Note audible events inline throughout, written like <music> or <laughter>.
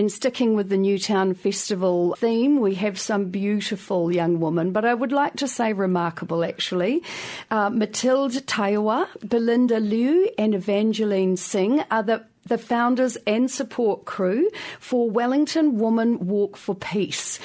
And sticking with the Newtown Festival theme, we have some beautiful young women, but I would like to say remarkable actually. Uh, Matilde Taiwa, Belinda Liu, and Evangeline Singh are the the founders and support crew for Wellington Woman Walk for Peace.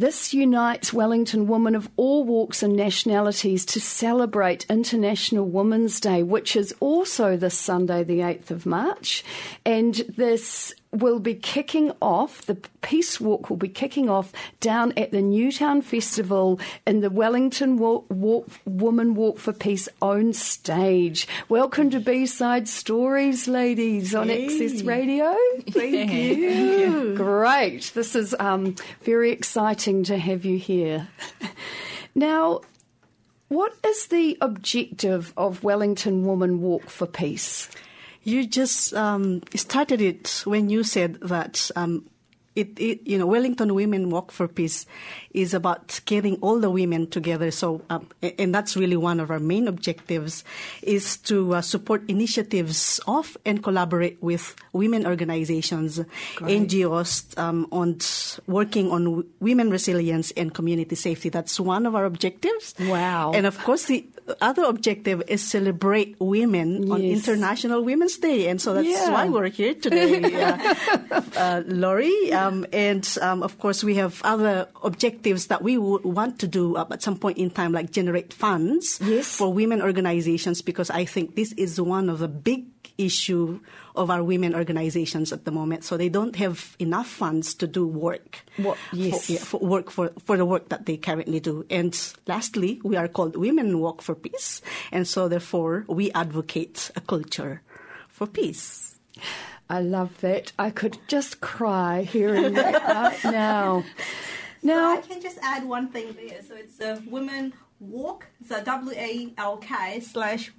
This unites Wellington women of all walks and nationalities to celebrate International Women's Day, which is also this Sunday, the 8th of March. And this will be kicking off, the Peace Walk will be kicking off down at the Newtown Festival in the Wellington Walk, Walk, Woman Walk for Peace own stage. Welcome to B-Side Stories, ladies, on hey. Access Radio. Thank you. Great. This is um, very exciting to have you here. now, what is the objective of Wellington Woman Walk for Peace? You just um, started it when you said that um, it, it, you know, Wellington Women Walk for Peace is about getting all the women together. So, um, and that's really one of our main objectives is to uh, support initiatives of and collaborate with women organizations, Great. NGOs, um, on working on women resilience and community safety. That's one of our objectives. Wow. And of course, the other objective is celebrate women yes. on International Women's Day. And so that's yeah. why we're here today, <laughs> uh, uh, Laurie. Um, and um, of course, we have other objectives that we would want to do at some point in time, like generate funds yes. for women organizations, because I think this is one of the big issue of our women organizations at the moment. So they don't have enough funds to do work. What, yes. For, yeah, for work for, for the work that they currently do. And lastly, we are called Women Walk for Peace. And so therefore we advocate a culture for peace. I love that. I could just cry hearing that <laughs> right now. Now, so I can just add one thing there. So it's a women walk. It's a W A L K slash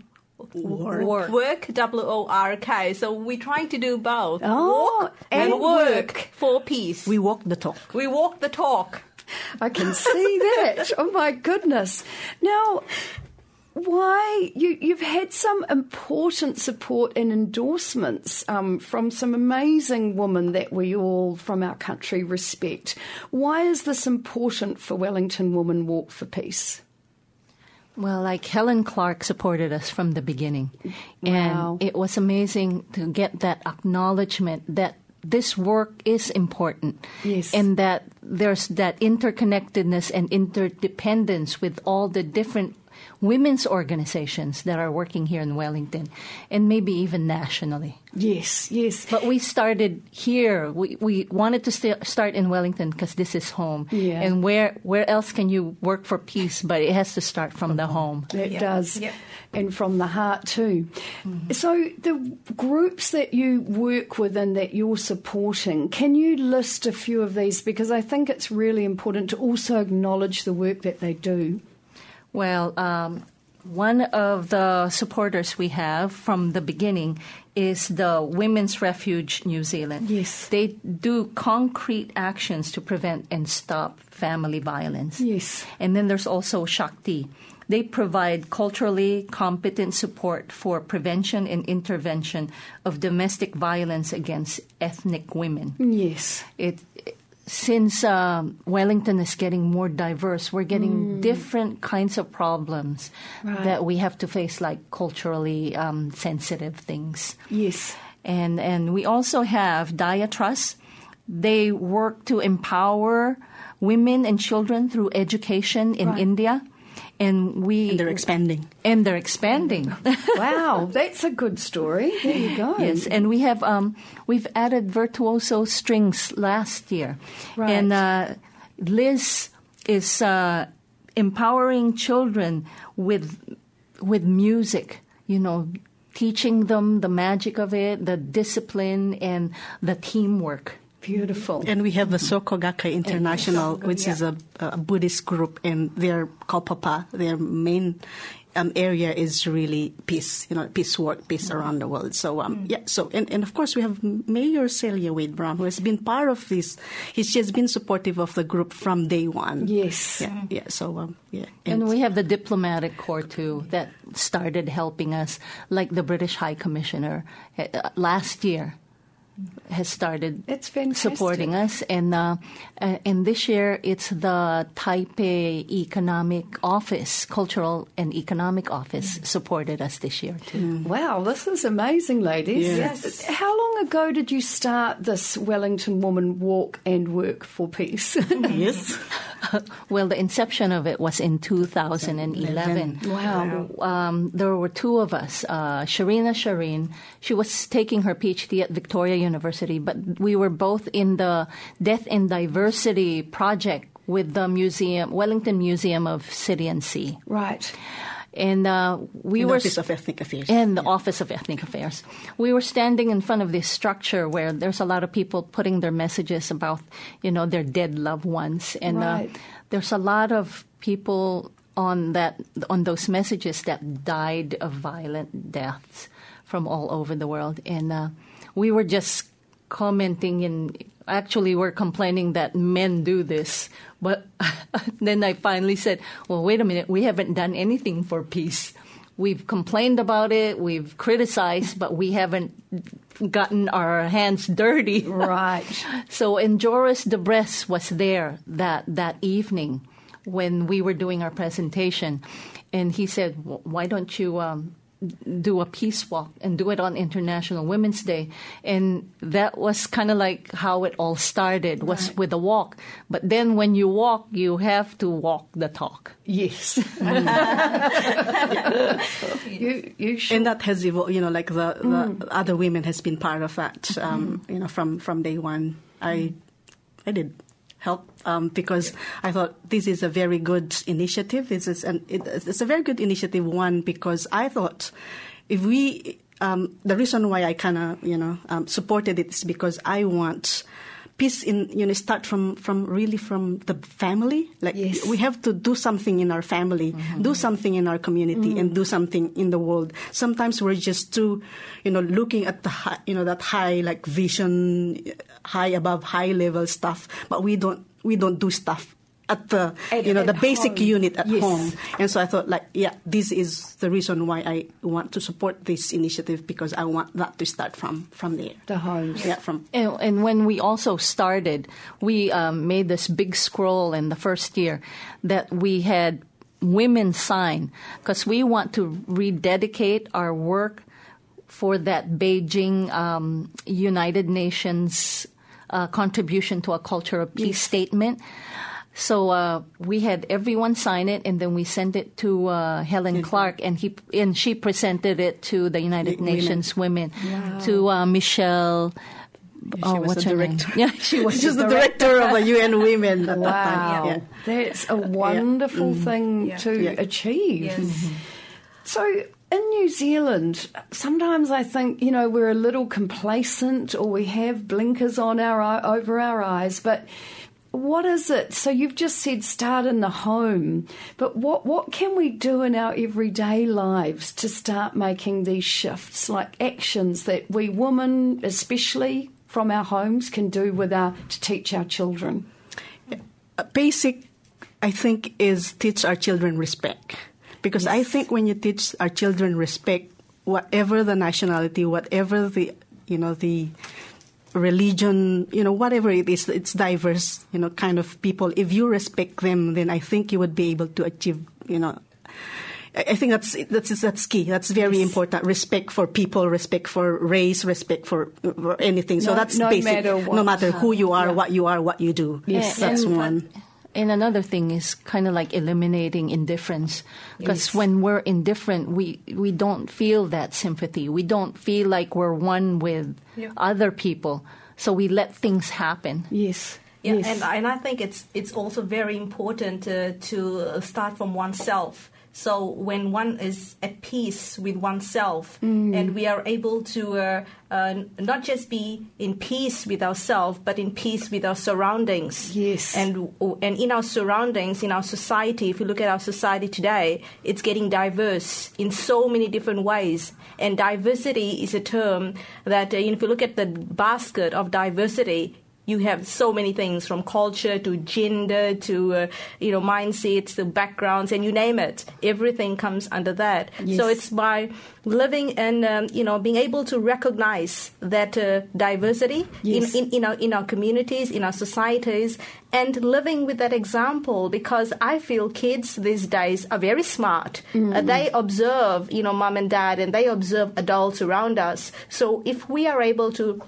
work. Work. work. W O R K. So we're trying to do both. Oh, walk and, work, work for peace. We walk the talk. We walk the talk. I can see <laughs> that. oh my goodness. Now, why you you've had some important support and endorsements um, from some amazing women that we all from our country respect. Why is this important for Wellington Women Walk for Peace? Well, like Helen Clark supported us from the beginning. Wow. And it was amazing to get that acknowledgement that this work is important. Yes. And that there's that interconnectedness and interdependence with all the different women's organizations that are working here in Wellington and maybe even nationally. Yes, yes. But we started here. We, we wanted to st- start in Wellington because this is home. Yeah. And where, where else can you work for peace? But it has to start from the home. It yeah. does. Yeah. And from the heart too. Mm-hmm. So the groups that you work with and that you're supporting, can you list a few of these? Because I think it's really important to also acknowledge the work that they do. Well, um, one of the supporters we have from the beginning is the Women's Refuge New Zealand. Yes. They do concrete actions to prevent and stop family violence. Yes. And then there's also Shakti. They provide culturally competent support for prevention and intervention of domestic violence against ethnic women. Yes. It, since um, Wellington is getting more diverse, we're getting mm. different kinds of problems right. that we have to face, like culturally um, sensitive things. Yes. And, and we also have Daya Trust. They work to empower women and children through education in right. India and we and they're expanding. And they're expanding. <laughs> Wow that's a good story. There you go. Yes and we have um, we've added virtuoso strings last year. Right. and uh, liz is uh, empowering children with with music you know teaching them the magic of it the discipline and the teamwork Beautiful. And we have the Soka Gakkai International, which yeah. is a, a, Buddhist group, and their kaupapa, their main um, area is really peace, you know, peace work, peace mm-hmm. around the world. So, um, mm-hmm. yeah, so, and, and of course we have Mayor Celia Wade Brown, who has been part of this. He, she has been supportive of the group from day one. Yes. Yeah, yeah so, um, yeah. And, and we have the diplomatic corps too that started helping us, like the British High Commissioner uh, last year has started It's supporting us, and uh, uh, and this year it's the Taipei Economic Office, Cultural and Economic Office, supported us this year too. Wow, this is amazing, ladies. Yes. How long ago did you start this Wellington Woman Walk and Work for Peace? yes. <laughs> <laughs> Well, the inception of it was in 2011. Wow. Um, there were two of us, uh, Sharina Shireen. She was taking her PhD at Victoria University, but we were both in the Death and Diversity project with the museum, Wellington Museum of City and Sea. right. And uh, we In were the Office of Ethnic Affairs. in the Office of Ethnic Affairs. We were standing in front of this structure where there's a lot of people putting their messages about, you know, their dead loved ones, and Right. uh, there's a lot of people on that on those messages that died of violent deaths from all over the world, and uh, we were just commenting and actually we're complaining that men do this but <laughs> then i finally said well wait a minute. We haven't done anything for peace. We've complained about it. We've criticized but we haven't gotten our hands dirty. Right. <laughs> so and Joris de Bres was there that that evening when we were doing our presentation, and he said, "Wh- "Why don't you um, do a peace walk and do it on International Women's Day?" And that was kind of like how it all started was with a walk. But then when you walk, you have to walk the talk. Yes. <laughs> you, you should. and that has evolved. You know, like the, the other women has been part of that. Um, You know, from from day one, I I did help um, because I thought this is a very good initiative. This is an it, it's a very good initiative. One because I thought if we um, the reason why I kind of you know um, supported it is because I want peace in you know start from from really from the family. Like Yes. we have to do something in our family mm-hmm. do something in our community and mm. do something in the world. Sometimes we're just too you know looking at the high, you know that high like vision high above high level stuff but we don't we don't do stuff at the At- you know the basic home. unit at Yes. home and so i thought like yeah this is the reason why i want to support this initiative because i want that to start from from there the homes. yeah from And, and when we also started, we um, made this big scroll in the first year that we had women sign because we want to rededicate our work for that Beijing um, United Nations uh, contribution to a culture of peace statement. So uh, we had everyone sign it, and then we sent it to uh, Helen Clark, and he and she presented it to the United The women. Nations women, to uh, Michelle. oh, was what's the her name? director. Yeah, she was She's the the director of the UN Women at that Wow. time. Yeah. That's a wonderful thing Yeah. to Yeah. achieve. Yes. So in New Zealand, sometimes I think you know we're a little complacent, or we have blinkers on our over our eyes. But what is it? So you've just said start in the home, but what what can we do in our everyday lives to start making these shifts, like actions that we women, especially from our homes, can do with our to teach our children? Basic, I think, is teach our children respect. Because I think when you teach our children respect, whatever the nationality, whatever the you know the religion, you know whatever it is, it's diverse, you know, kind of people. If you respect them, then I think you would be able to achieve, you know. I think that's that's that's key. That's very important. Respect for people, respect for race, respect for, for anything. so that's no basic. matter what. no matter who you are, what you are, what you do. Yes. that's And- one. And another thing is kind of like eliminating indifference, because Yes. when we're indifferent, we we don't feel that sympathy. We don't feel like we're one with Yeah. other people, so we let things happen. Yes. Yeah, yes. and and I think it's it's also very important uh, to start from oneself. So when one is at peace with oneself, and we are able to uh, uh, not just be in peace with ourselves, but in peace with our surroundings. Yes. and and in our surroundings, in our society, if you look at our society today, it's getting diverse in so many different ways. And diversity is a term that, uh, if you look at the basket of diversity, you have so many things from culture to gender to uh, you know mindsets to backgrounds and you name it. Everything comes under that. Yes. So it's by living and um, you know being able to recognize that uh, diversity Yes. in, in, in our in our communities, in our societies, and living with that example. Because I feel kids these days are very smart. Uh, they observe, you know, mom and dad, and they observe adults around us. So if we are able to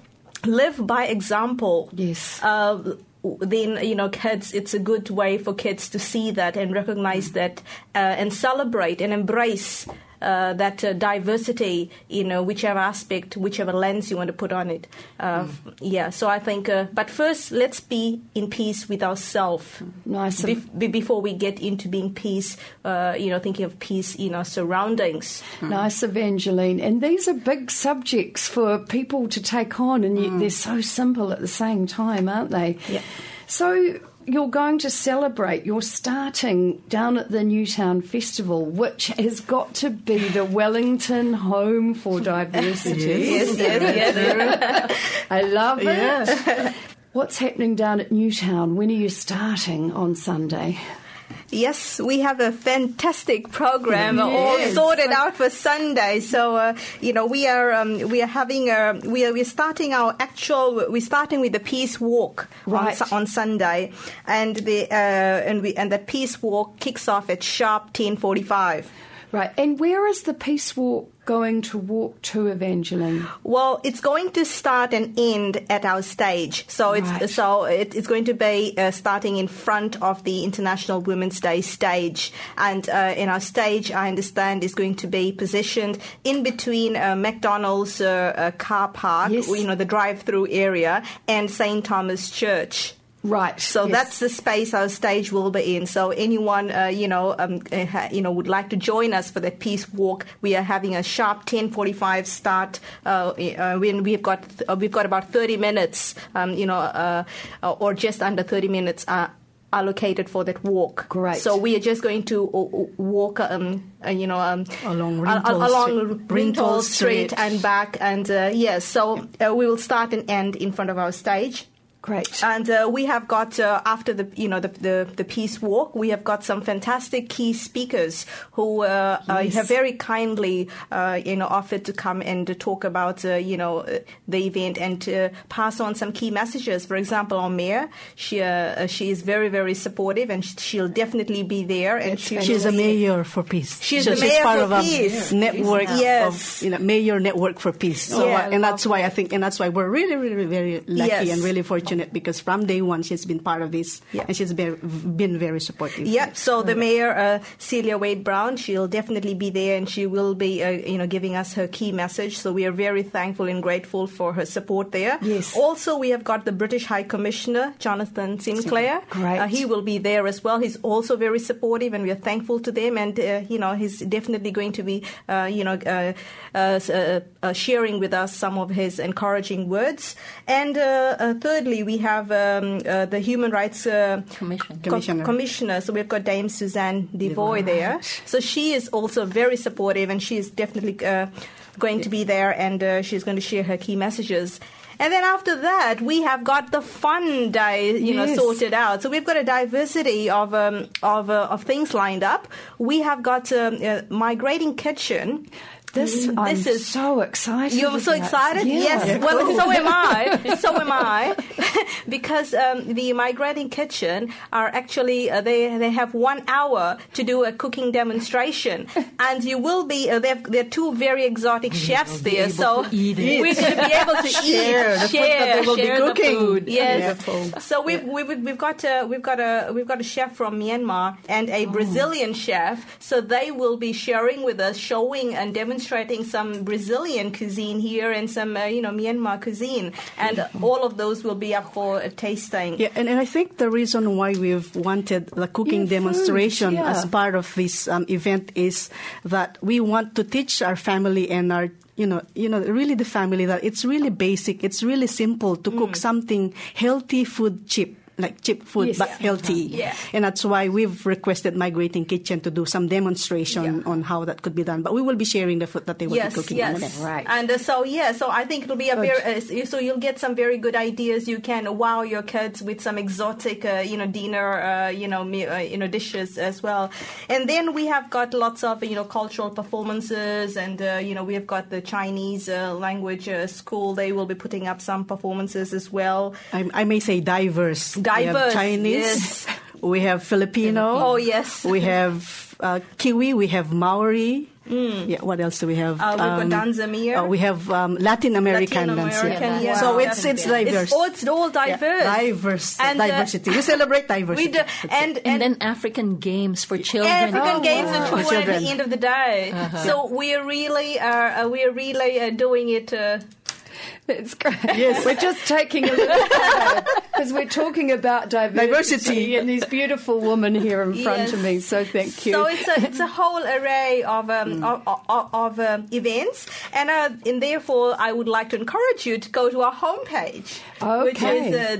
live by example, Yes. uh, then you know kids it's a good way for kids to see that and recognize that uh, and celebrate and embrace uh, that uh, diversity, you know, whichever aspect, whichever lens you want to put on it. Uh, Yeah, so I think, uh, but first, let's be in peace with ourselves Nice. be- before we get into being peace, uh, you know, thinking of peace in our surroundings. Nice, Evangeline. And these are big subjects for people to take on, and yet they're so simple at the same time, aren't they? Yeah. So you're going to celebrate, you're starting down at the Newtown Festival, which has got to be the Wellington home for diversity. Yes, yes, yes. I love it. What's happening down at Newtown? When are you starting on Sunday? Yes, we have a fantastic program all sorted out for Sunday. So uh, you know we are um, we are having a we are we're starting our actual we're starting with the peace walk Right. on, on Sunday, and the uh, and we and the peace walk kicks off at sharp ten forty five. Right. And where is the Peace Walk going to walk to, Evangeline? Well, it's going to start and end at our stage. So it's so it, it's going to be uh, starting in front of the International Women's Day stage, and uh, in our stage, I understand is going to be positioned in between uh, McDonald's uh, uh, car park, Yes. you know, the drive-through area, and St Thomas Church. Right. So yes. that's the space our stage will be in. So anyone, uh, you know, um, uh, you know, would like to join us for the peace walk. We are having a sharp 10:45 start. Uh, uh, when we've got uh, we've got about 30 minutes, um, you know, uh, or just under 30 minutes. Uh, allocated for that walk Great. so we are just going to walk um, uh, you know um, Along al- al- along Street- Street Street. and back and uh, yes so uh, we will start and end in front of our stage Great. and uh, we have got uh, after the you know the, the the peace walk, we have got some fantastic key speakers who uh, uh, Yes. have very kindly uh, you know offered to come and to talk about uh, you know the event and to pass on some key messages. For example, our mayor, she she is very very supportive and she'll definitely be there. And she She's a mayor for peace. She's so the she's mayor part for of a peace. network Yes. of you know mayor network for peace. So Yeah. and that's why I think and that's why we're really really very lucky Yes. and really fortunate because from day one she's been part of this Yeah. and she's been been very supportive. Yeah, so the mayor, uh, Celia Wade Brown, she'll definitely be there and she will be, uh, you know, giving us her key message. So we are very thankful and grateful for her support there. Yes. Also, we have got the British High Commissioner, Jonathan Sinclair. Great. Uh, he will be there as well. He's also very supportive and we are thankful to them. And, uh, you know, he's definitely going to be, uh, you know, uh, uh, uh, uh, sharing with us some of his encouraging words. And uh, uh, thirdly, we have um, uh, the Human Rights uh, Commission. Co- Commissioner. commissioner. So we've got Dame Susan Devoy there. So she is also very supportive, and she is definitely uh, going to be there, and uh, she's going to share her key messages. And then after that, we have got the fun day, you know, sorted out. So we've got a diversity of um, of uh, of things lined up. We have got um, uh, migrating kitchen. This, I'm this is so exciting. you're so excited? Yeah. Yes. Well, so am I. <laughs> So am I. <laughs> because um, the migrating kitchen are actually uh, they they have one hour to do a cooking demonstration, and you will be uh, they're they're two very exotic chefs there, so we're going to be able to <laughs> Share eat, the food share, that they will be share the cooking. food. Yes. Beautiful. So we've, we've we've got a we've got a we've got a chef from Myanmar and a Brazilian chef. So they will be sharing with us, showing and demonstrating some Brazilian cuisine here and some uh, you know Myanmar cuisine, and all of those will be up for a tasting. Yeah, and, and I think the reason why we've wanted the cooking Yeah, demonstration yeah. as part of this um, event is that we want to teach our family and our you know, you know, really the family that it's really basic, it's really simple to Mm. cook something healthy, food cheap. Like cheap food Yes. but healthy. Yeah. And that's why we've requested Migrating Kitchen to do some demonstration Yeah. on how that could be done. But we will be sharing the food that they will yes, be cooking. yes, on the day. Right. And uh, so yeah, so I think it'll be a Good. very uh, so you'll get some very good ideas. You can wow your kids with some exotic, uh, you know, dinner, uh, you know, me, uh, you know, dishes as well. And then we have got lots of you know cultural performances, and uh, you know we have got the Chinese uh, language uh, school. They will be putting up some performances as well. I, I may say diverse. We have Diverse, Chinese. yes. <laughs> We have Filipino. Oh, yes. We have uh, Kiwi. We have Maori. Yeah. What else do we have? Mm. Uh, we've got Tanzania. uh, we have um, Latin American Latin dance. American, yeah. yeah. So it's it's diverse. It's, all- it's all Yeah, diverse. diverse. And, uh, diversity. we celebrate diversity. We do, That's it. and, And then African games for children. African Oh, games wow. For children at the end of the day. So we're really, uh, uh, we're really uh, doing it. Uh, That's great. Yes. <laughs> We're just taking a little because we're talking about diversity, Diversity. and these beautiful women here in front Yes. of me. So thank you. So it's a it's a whole array of um, of, of, of um, events, and uh, and therefore I would like to encourage you to go to our homepage, which is uh,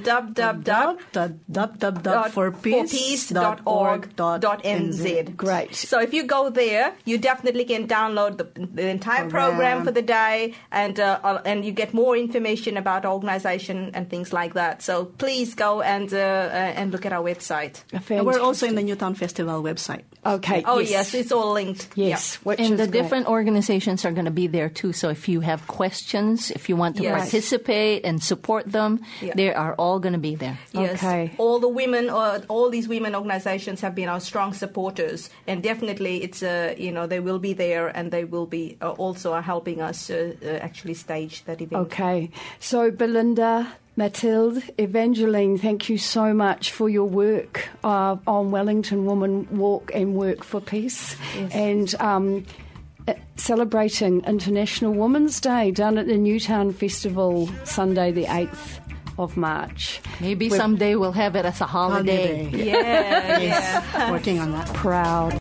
nz. Great. So if you go there, you definitely can download the, the entire program. Program. for the day, and uh, uh, and you get more information about organization and things like that. So please go and uh, uh, and look at our website. And we're also in the Newtown Festival website. okay. Oh yes, it's all linked. yes. Which and is the great. different organizations are going to be there too. So if you have questions, if you want to Yes. participate and support them, Yeah. they are all going to be there. Yes. Okay. All the women, uh, all these women organizations have been our strong supporters, and definitely, it's uh, you know they will be there, and they will be uh, also are helping us uh, uh, actually stage that event. Okay. So, Belinda, Mathilde, Evangeline, thank you so much for your work uh, on Wellington Woman Walk and Work for Peace. And um, uh, celebrating International Women's Day down at the Newtown Festival Sunday, the 8th of March. Maybe someday we'll have it as a holiday. Holiday. <laughs> Yeah, yeah. Working on that. Proud.